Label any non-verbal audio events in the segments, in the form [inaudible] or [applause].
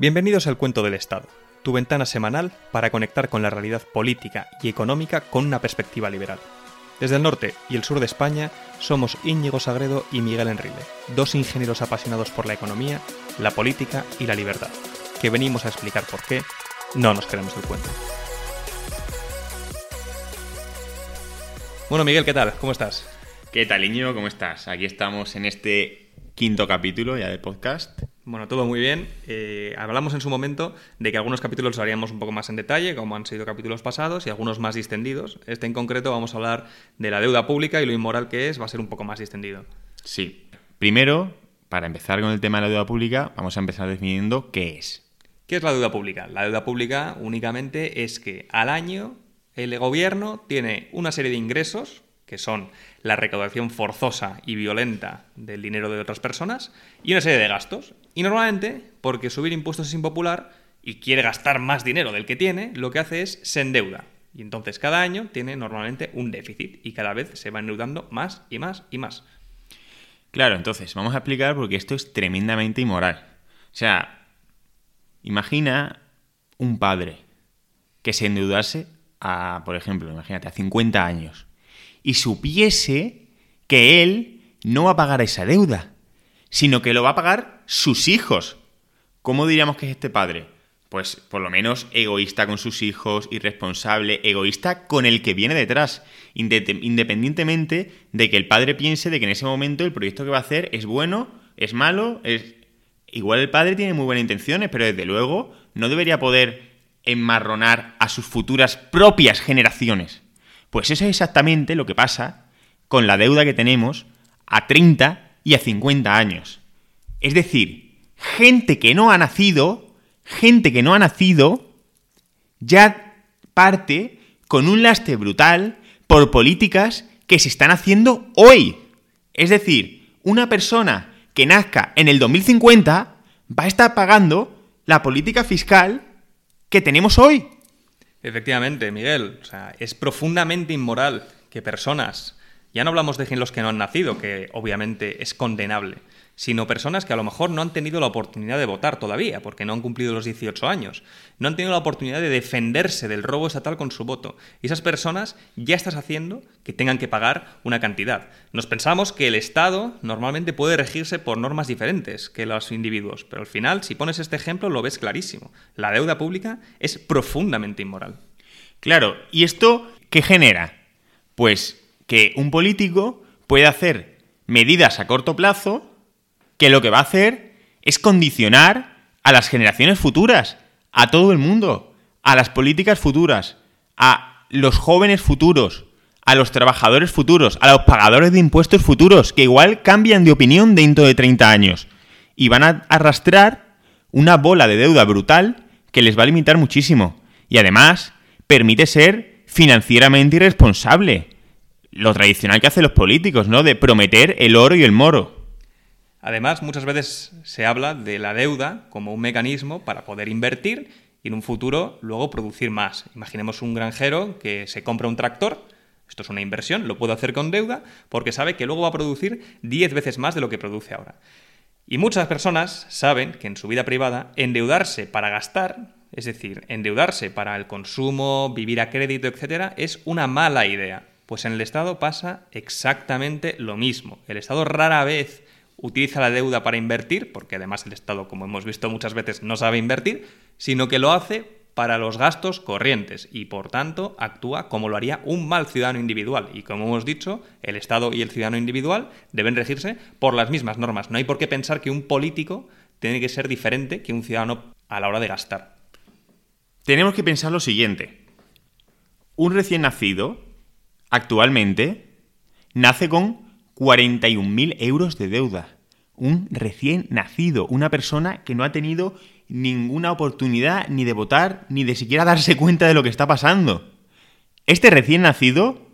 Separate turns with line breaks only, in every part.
Bienvenidos al Cuento del Estado, tu ventana semanal para conectar con la realidad política y económica con una perspectiva liberal. Desde el norte y el sur de España somos Íñigo Sagredo y Miguel Enrile, dos ingenieros apasionados por la economía, la política y la libertad, que venimos a explicar por qué no nos queremos el cuento. Bueno, Miguel, ¿qué tal? ¿Cómo estás?
¿Qué tal, Íñigo? ¿Cómo estás? Aquí estamos en este quinto capítulo ya del podcast.
Bueno, todo muy bien. Eh, hablamos en su momento de que algunos capítulos los haríamos un poco más en detalle, como han sido capítulos pasados, y algunos más distendidos. Este en concreto vamos a hablar de la deuda pública y lo inmoral que es, va a ser un poco más distendido.
Sí. Primero, para empezar con el tema de la deuda pública, vamos a empezar definiendo qué es.
¿Qué es la deuda pública? La deuda pública únicamente es que al año el gobierno tiene una serie de ingresos, que son la recaudación forzosa y violenta del dinero de otras personas, y una serie de gastos. Y normalmente, porque subir impuestos es impopular y quiere gastar más dinero del que tiene, lo que hace es se endeuda. Y entonces cada año tiene normalmente un déficit y cada vez se va endeudando más y más y más.
Claro, entonces vamos a explicar porque esto es tremendamente inmoral. O sea, imagina un padre que se endeudase a, por ejemplo, imagínate, a 50 años y supiese que él no va a pagar esa deuda, sino que lo va a pagar sus hijos. ¿Cómo diríamos que es este padre? Pues por lo menos egoísta con sus hijos, irresponsable, egoísta con el que viene detrás, independientemente de que el padre piense de que en ese momento el proyecto que va a hacer es bueno, es malo, es... Igual el padre tiene muy buenas intenciones, pero desde luego no debería poder enmarronar a sus futuras propias generaciones. Pues eso es exactamente lo que pasa con la deuda que tenemos a 30 y a 50 años. Es decir, gente que no ha nacido, gente que no ha nacido, ya parte con un lastre brutal por políticas que se están haciendo hoy. Es decir, una persona que nazca en el 2050 va a estar pagando la política fiscal que tenemos hoy.
Efectivamente, Miguel. O sea, es profundamente inmoral que personas, ya no hablamos de los que no han nacido, que obviamente es condenable, sino personas que a lo mejor no han tenido la oportunidad de votar todavía, porque no han cumplido los 18 años, no han tenido la oportunidad de defenderse del robo estatal con su voto. Y esas personas ya estás haciendo que tengan que pagar una cantidad. Nos pensamos que el Estado normalmente puede regirse por normas diferentes que los individuos, pero al final, si pones este ejemplo, lo ves clarísimo. La deuda pública es profundamente inmoral.
Claro, ¿y esto qué genera? Pues que un político puede hacer medidas a corto plazo que lo que va a hacer es condicionar a las generaciones futuras, a todo el mundo, a las políticas futuras, a los jóvenes futuros, a los trabajadores futuros, a los pagadores de impuestos futuros, que igual cambian de opinión dentro de 30 años y van a arrastrar una bola de deuda brutal que les va a limitar muchísimo. Y además permite ser financieramente irresponsable lo tradicional que hacen los políticos, ¿no? De prometer el oro y el moro.
Además, muchas veces se habla de la deuda como un mecanismo para poder invertir y en un futuro luego producir más. Imaginemos un granjero que se compra un tractor, esto es una inversión, lo puede hacer con deuda porque sabe que luego va a producir 10 veces más de lo que produce ahora. Y muchas personas saben que en su vida privada endeudarse para gastar, es decir, endeudarse para el consumo, vivir a crédito, etc., es una mala idea. Pues en el Estado pasa exactamente lo mismo. El Estado rara vez utiliza la deuda para invertir, porque además el Estado, como hemos visto muchas veces, no sabe invertir, sino que lo hace para los gastos corrientes y por tanto actúa como lo haría un mal ciudadano individual. Y como hemos dicho, el Estado y el ciudadano individual deben regirse por las mismas normas. No hay por qué pensar que un político tiene que ser diferente que un ciudadano a la hora de gastar.
Tenemos que pensar lo siguiente. Un recién nacido actualmente nace con 41.000 euros de deuda. Un recién nacido, una persona que no ha tenido ninguna oportunidad ni de votar, ni de siquiera darse cuenta de lo que está pasando. Este recién nacido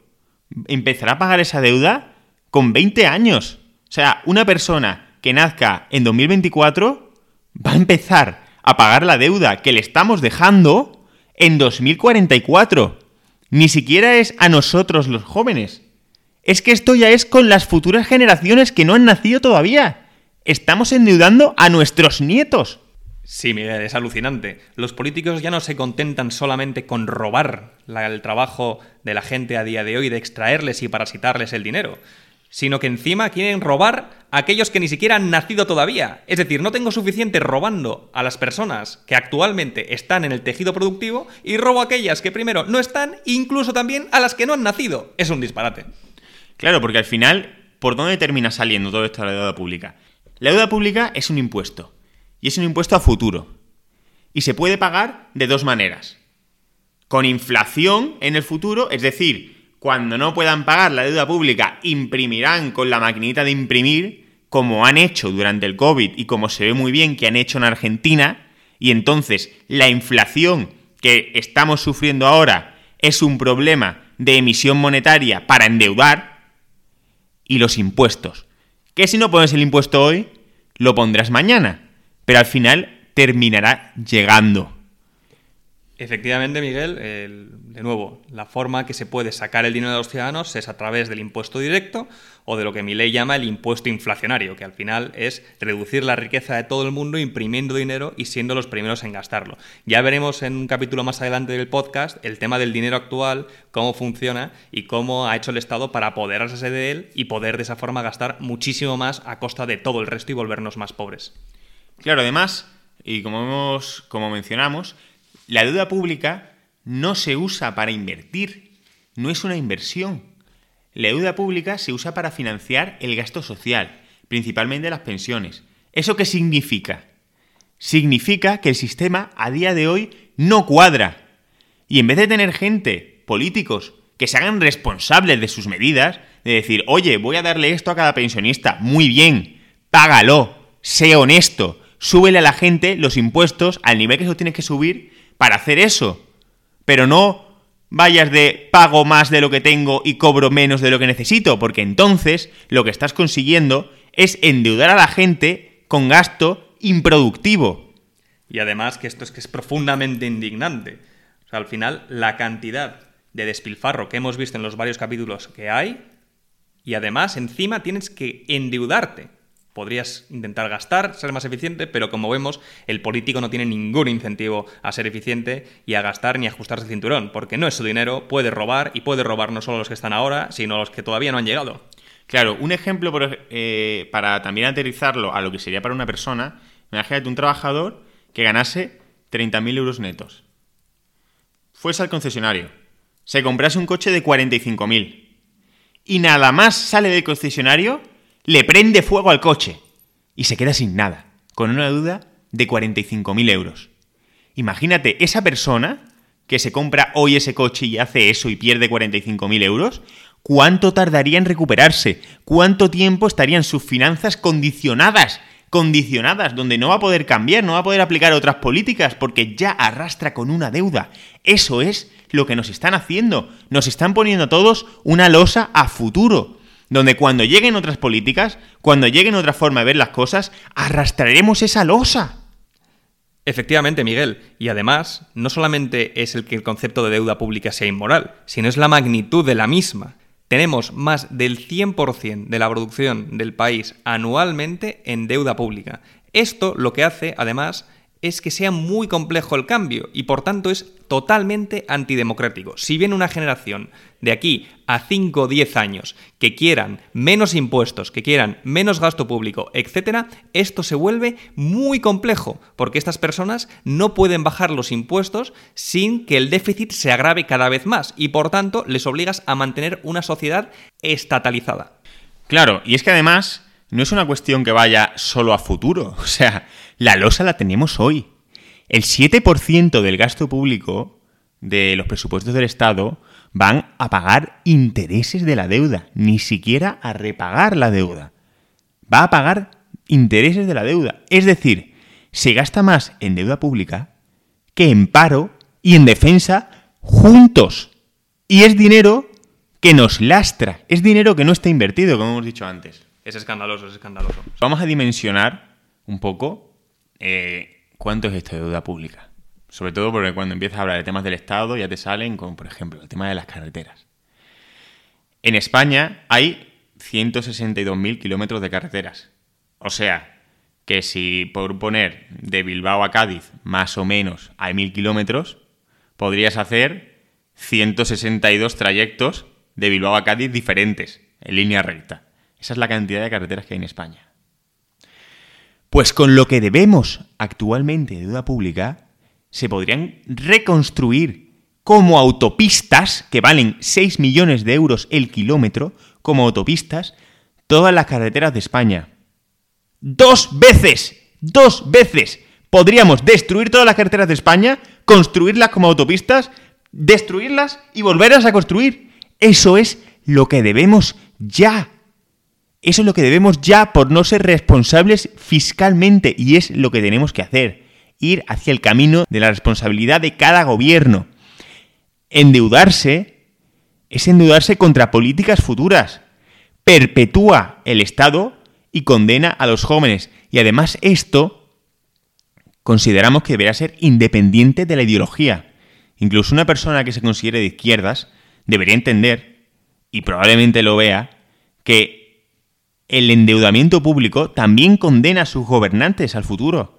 empezará a pagar esa deuda con 20 años. O sea, una persona que nazca en 2024 va a empezar a pagar la deuda que le estamos dejando en 2044 ni siquiera es a nosotros los jóvenes. Es que esto ya es con las futuras generaciones que no han nacido todavía. Estamos endeudando a nuestros nietos.
Sí, Miguel, es alucinante. Los políticos ya no se contentan solamente con robar el trabajo de la gente a día de hoy, de extraerles y parasitarles el dinero, sino que encima quieren robar a aquellos que ni siquiera han nacido todavía. Es decir, no tengo suficiente robando a las personas que actualmente están en el tejido productivo y robo a aquellas que primero no están, incluso también a las que no han nacido. Es un disparate.
Claro, porque al final, ¿por dónde termina saliendo todo esto de la deuda pública? La deuda pública es un impuesto y es un impuesto a futuro. Y se puede pagar de dos maneras. Con inflación en el futuro, es decir, cuando no puedan pagar la deuda pública, imprimirán con la maquinita de imprimir, como han hecho durante el COVID y como se ve muy bien que han hecho en Argentina, y entonces la inflación que estamos sufriendo ahora es un problema de emisión monetaria para endeudar, y los impuestos. Que si no pones el impuesto hoy, lo pondrás mañana pero al final terminará llegando.
Efectivamente, Miguel, de nuevo, la forma que se puede sacar el dinero de los ciudadanos es a través del impuesto directo o de lo que mi ley llama el impuesto inflacionario, que al final es reducir la riqueza de todo el mundo imprimiendo dinero y siendo los primeros en gastarlo. Ya veremos en un capítulo más adelante del podcast el tema del dinero actual, cómo funciona y cómo ha hecho el Estado para apoderarse de él y poder de esa forma gastar muchísimo más a costa de todo el resto y volvernos más pobres.
Claro, además, y como, como mencionamos, la deuda pública no se usa para invertir, no es una inversión. La deuda pública se usa para financiar el gasto social, principalmente las pensiones. ¿Eso qué significa? Significa que el sistema a día de hoy no cuadra. Y en vez de tener gente, políticos, que se hagan responsables de sus medidas, de decir, oye, voy a darle esto a cada pensionista, muy bien, págalo, sé honesto, súbele a la gente los impuestos al nivel que eso tienes que subir para hacer eso. Pero no vayas de pago más de lo que tengo y cobro menos de lo que necesito, porque entonces lo que estás consiguiendo es endeudar a la gente con gasto improductivo.
Y además que esto es que es profundamente indignante. Al final la cantidad de despilfarro que hemos visto en los varios capítulos que hay y además encima tienes que endeudarte. Podrías intentar gastar, ser más eficiente, pero como vemos, el político no tiene ningún incentivo a ser eficiente y a gastar ni a ajustarse el cinturón, porque no es su dinero, puede robar y puede robar no solo los que están ahora, sino los que todavía no han llegado.
Claro, un ejemplo eh, para también aterrizarlo a lo que sería para una persona, imagínate un trabajador que ganase 30.000 euros netos. Fuese al concesionario, se comprase un coche de 45.000 y nada más sale del concesionario le prende fuego al coche y se queda sin nada, con una deuda de 45.000 euros. Imagínate, esa persona que se compra hoy ese coche y hace eso y pierde 45.000 euros, ¿cuánto tardaría en recuperarse? ¿Cuánto tiempo estarían sus finanzas condicionadas? Condicionadas, donde no va a poder cambiar, no va a poder aplicar otras políticas porque ya arrastra con una deuda. Eso es lo que nos están haciendo. Nos están poniendo a todos una losa a futuro donde cuando lleguen otras políticas, cuando lleguen otra forma de ver las cosas, arrastraremos esa losa.
Efectivamente, Miguel. Y además, no solamente es el que el concepto de deuda pública sea inmoral, sino es la magnitud de la misma. Tenemos más del 100% de la producción del país anualmente en deuda pública. Esto lo que hace, además, es que sea muy complejo el cambio y por tanto es totalmente antidemocrático. Si viene una generación de aquí a 5 o 10 años que quieran menos impuestos, que quieran menos gasto público, etc., esto se vuelve muy complejo porque estas personas no pueden bajar los impuestos sin que el déficit se agrave cada vez más y por tanto les obligas a mantener una sociedad estatalizada.
Claro, y es que además no es una cuestión que vaya solo a futuro. [laughs] O sea, la losa la tenemos hoy. El 7% del gasto público de los presupuestos del Estado van a pagar intereses de la deuda, ni siquiera a repagar la deuda. Va a pagar intereses de la deuda. Es decir, se gasta más en deuda pública que en paro y en defensa juntos. Y es dinero que nos lastra, es dinero que no está invertido, como hemos dicho antes.
Es escandaloso, es escandaloso.
Vamos a dimensionar un poco eh, cuánto es esto de deuda pública. Sobre todo porque cuando empiezas a hablar de temas del Estado ya te salen con, por ejemplo, el tema de las carreteras. En España hay 162.000 kilómetros de carreteras. O sea, que si por poner de Bilbao a Cádiz más o menos hay mil kilómetros, podrías hacer 162 trayectos de Bilbao a Cádiz diferentes, en línea recta. Esa es la cantidad de carreteras que hay en España. Pues con lo que debemos actualmente de deuda pública, se podrían reconstruir como autopistas, que valen 6 millones de euros el kilómetro, como autopistas, todas las carreteras de España. Dos veces, dos veces podríamos destruir todas las carreteras de España, construirlas como autopistas, destruirlas y volverlas a construir. Eso es lo que debemos ya. Eso es lo que debemos ya por no ser responsables fiscalmente y es lo que tenemos que hacer. Ir hacia el camino de la responsabilidad de cada gobierno. Endeudarse es endeudarse contra políticas futuras. Perpetúa el Estado y condena a los jóvenes. Y además esto consideramos que debería ser independiente de la ideología. Incluso una persona que se considere de izquierdas debería entender, y probablemente lo vea, que el endeudamiento público también condena a sus gobernantes al futuro.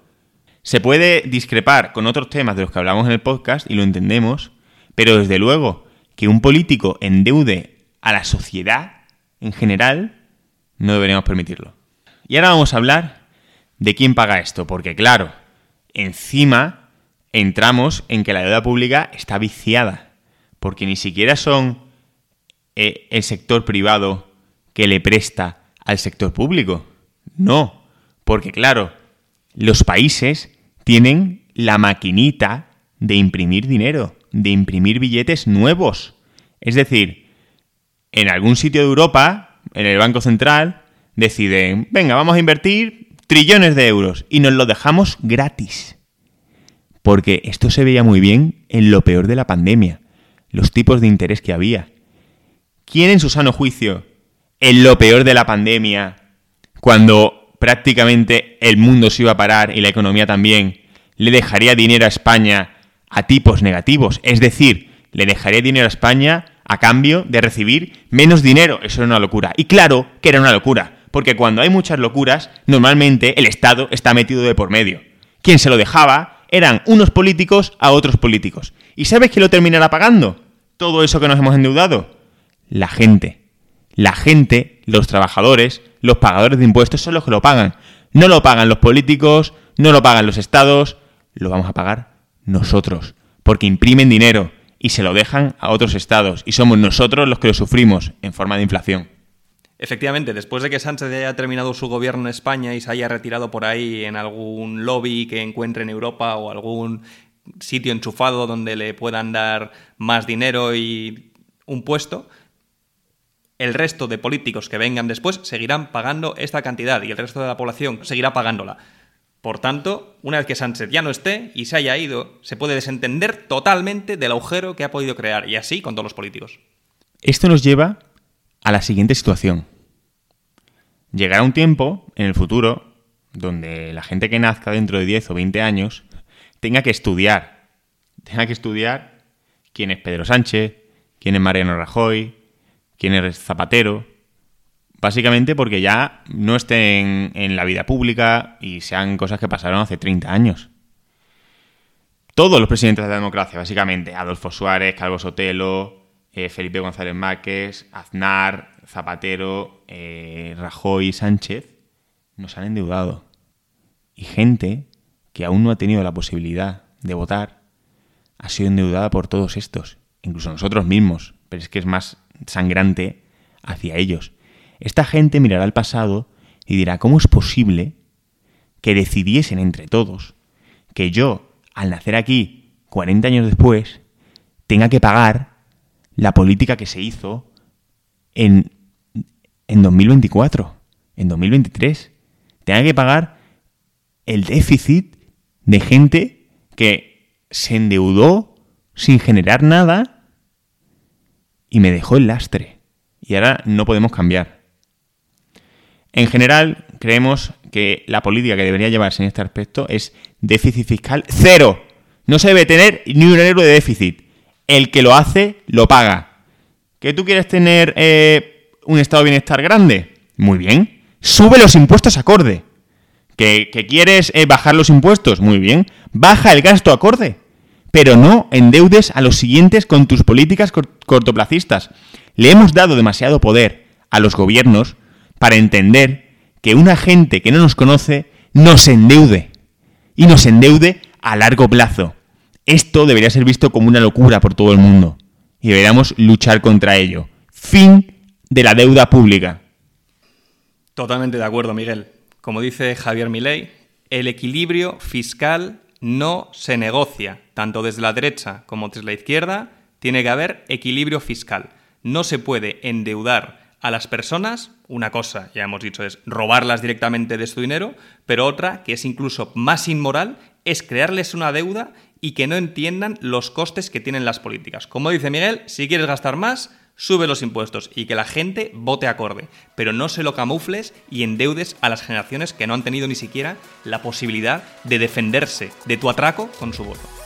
Se puede discrepar con otros temas de los que hablamos en el podcast y lo entendemos, pero desde luego que un político endeude a la sociedad en general, no deberíamos permitirlo. Y ahora vamos a hablar de quién paga esto, porque claro, encima entramos en que la deuda pública está viciada, porque ni siquiera son eh, el sector privado que le presta al sector público. No, porque claro, los países tienen la maquinita de imprimir dinero, de imprimir billetes nuevos. Es decir, en algún sitio de Europa, en el Banco Central, deciden, venga, vamos a invertir trillones de euros y nos lo dejamos gratis. Porque esto se veía muy bien en lo peor de la pandemia, los tipos de interés que había. ¿Quién en su sano juicio, en lo peor de la pandemia, cuando prácticamente el mundo se iba a parar y la economía también, le dejaría dinero a España a tipos negativos? Es decir, le dejaría dinero a España a cambio de recibir menos dinero. Eso era una locura. Y claro que era una locura porque cuando hay muchas locuras, normalmente el Estado está metido de por medio. Quien se lo dejaba eran unos políticos a otros políticos. ¿Y sabes quién lo terminará pagando? Todo eso que nos hemos endeudado. La gente. La gente, los trabajadores, los pagadores de impuestos son los que lo pagan. No lo pagan los políticos, no lo pagan los estados, lo vamos a pagar nosotros. Porque imprimen dinero y se lo dejan a otros estados. Y somos nosotros los que lo sufrimos en forma de inflación.
Efectivamente, después de que Sánchez haya terminado su gobierno en España y se haya retirado por ahí en algún lobby que encuentre en Europa o algún sitio enchufado donde le puedan dar más dinero y un puesto, el resto de políticos que vengan después seguirán pagando esta cantidad y el resto de la población seguirá pagándola. Por tanto, una vez que Sánchez ya no esté y se haya ido, se puede desentender totalmente del agujero que ha podido crear, y así con todos los políticos.
Esto nos lleva a la siguiente situación. Llegará un tiempo en el futuro donde la gente que nazca dentro de 10 o 20 años tenga que estudiar. Tenga que estudiar quién es Pedro Sánchez, quién es Mariano Rajoy, quién es Zapatero. Básicamente porque ya no estén en la vida pública y sean cosas que pasaron hace 30 años. Todos los presidentes de la democracia, básicamente. Adolfo Suárez, Calvo Sotelo, eh, Felipe González Márquez, Aznar, Zapatero, eh, Rajoy Sánchez nos han endeudado. Y gente que aún no ha tenido la posibilidad de votar ha sido endeudada por todos estos, incluso nosotros mismos, pero es que es más sangrante hacia ellos. Esta gente mirará al pasado y dirá, ¿cómo es posible que decidiesen entre todos que yo, al nacer aquí, 40 años después, tenga que pagar la política que se hizo en, en 2024, en 2023. Tenga que pagar el déficit de gente que se endeudó sin generar nada y me dejó el lastre. Y ahora no podemos cambiar. En general, creemos que la política que debería llevarse en este aspecto es déficit fiscal cero. No se debe tener ni un euro de déficit el que lo hace lo paga. ¿Que tú quieres tener eh, un estado de bienestar grande? Muy bien. Sube los impuestos acorde. ¿Que, quieres eh, bajar los impuestos? Muy bien. Baja el gasto acorde. Pero no endeudes a los siguientes con tus políticas cortoplacistas. Le hemos dado demasiado poder a los gobiernos para entender que una gente que no nos conoce nos endeude. Y nos endeude a largo plazo. Esto debería ser visto como una locura por todo el mundo. Y deberíamos luchar contra ello. Fin de la deuda pública.
Totalmente de acuerdo, Miguel. Como dice Javier Milei, el equilibrio fiscal no se negocia. Tanto desde la derecha como desde la izquierda tiene que haber equilibrio fiscal. No se puede endeudar a las personas, una cosa, ya hemos dicho, es robarlas directamente de su dinero, pero otra, que es incluso más inmoral, es crearles una deuda y que no entiendan los costes que tienen las políticas. Como dice Miguel, si quieres gastar más, sube los impuestos y que la gente vote acorde, pero no se lo camufles y endeudes a las generaciones que no han tenido ni siquiera la posibilidad de defenderse de tu atraco con su voto.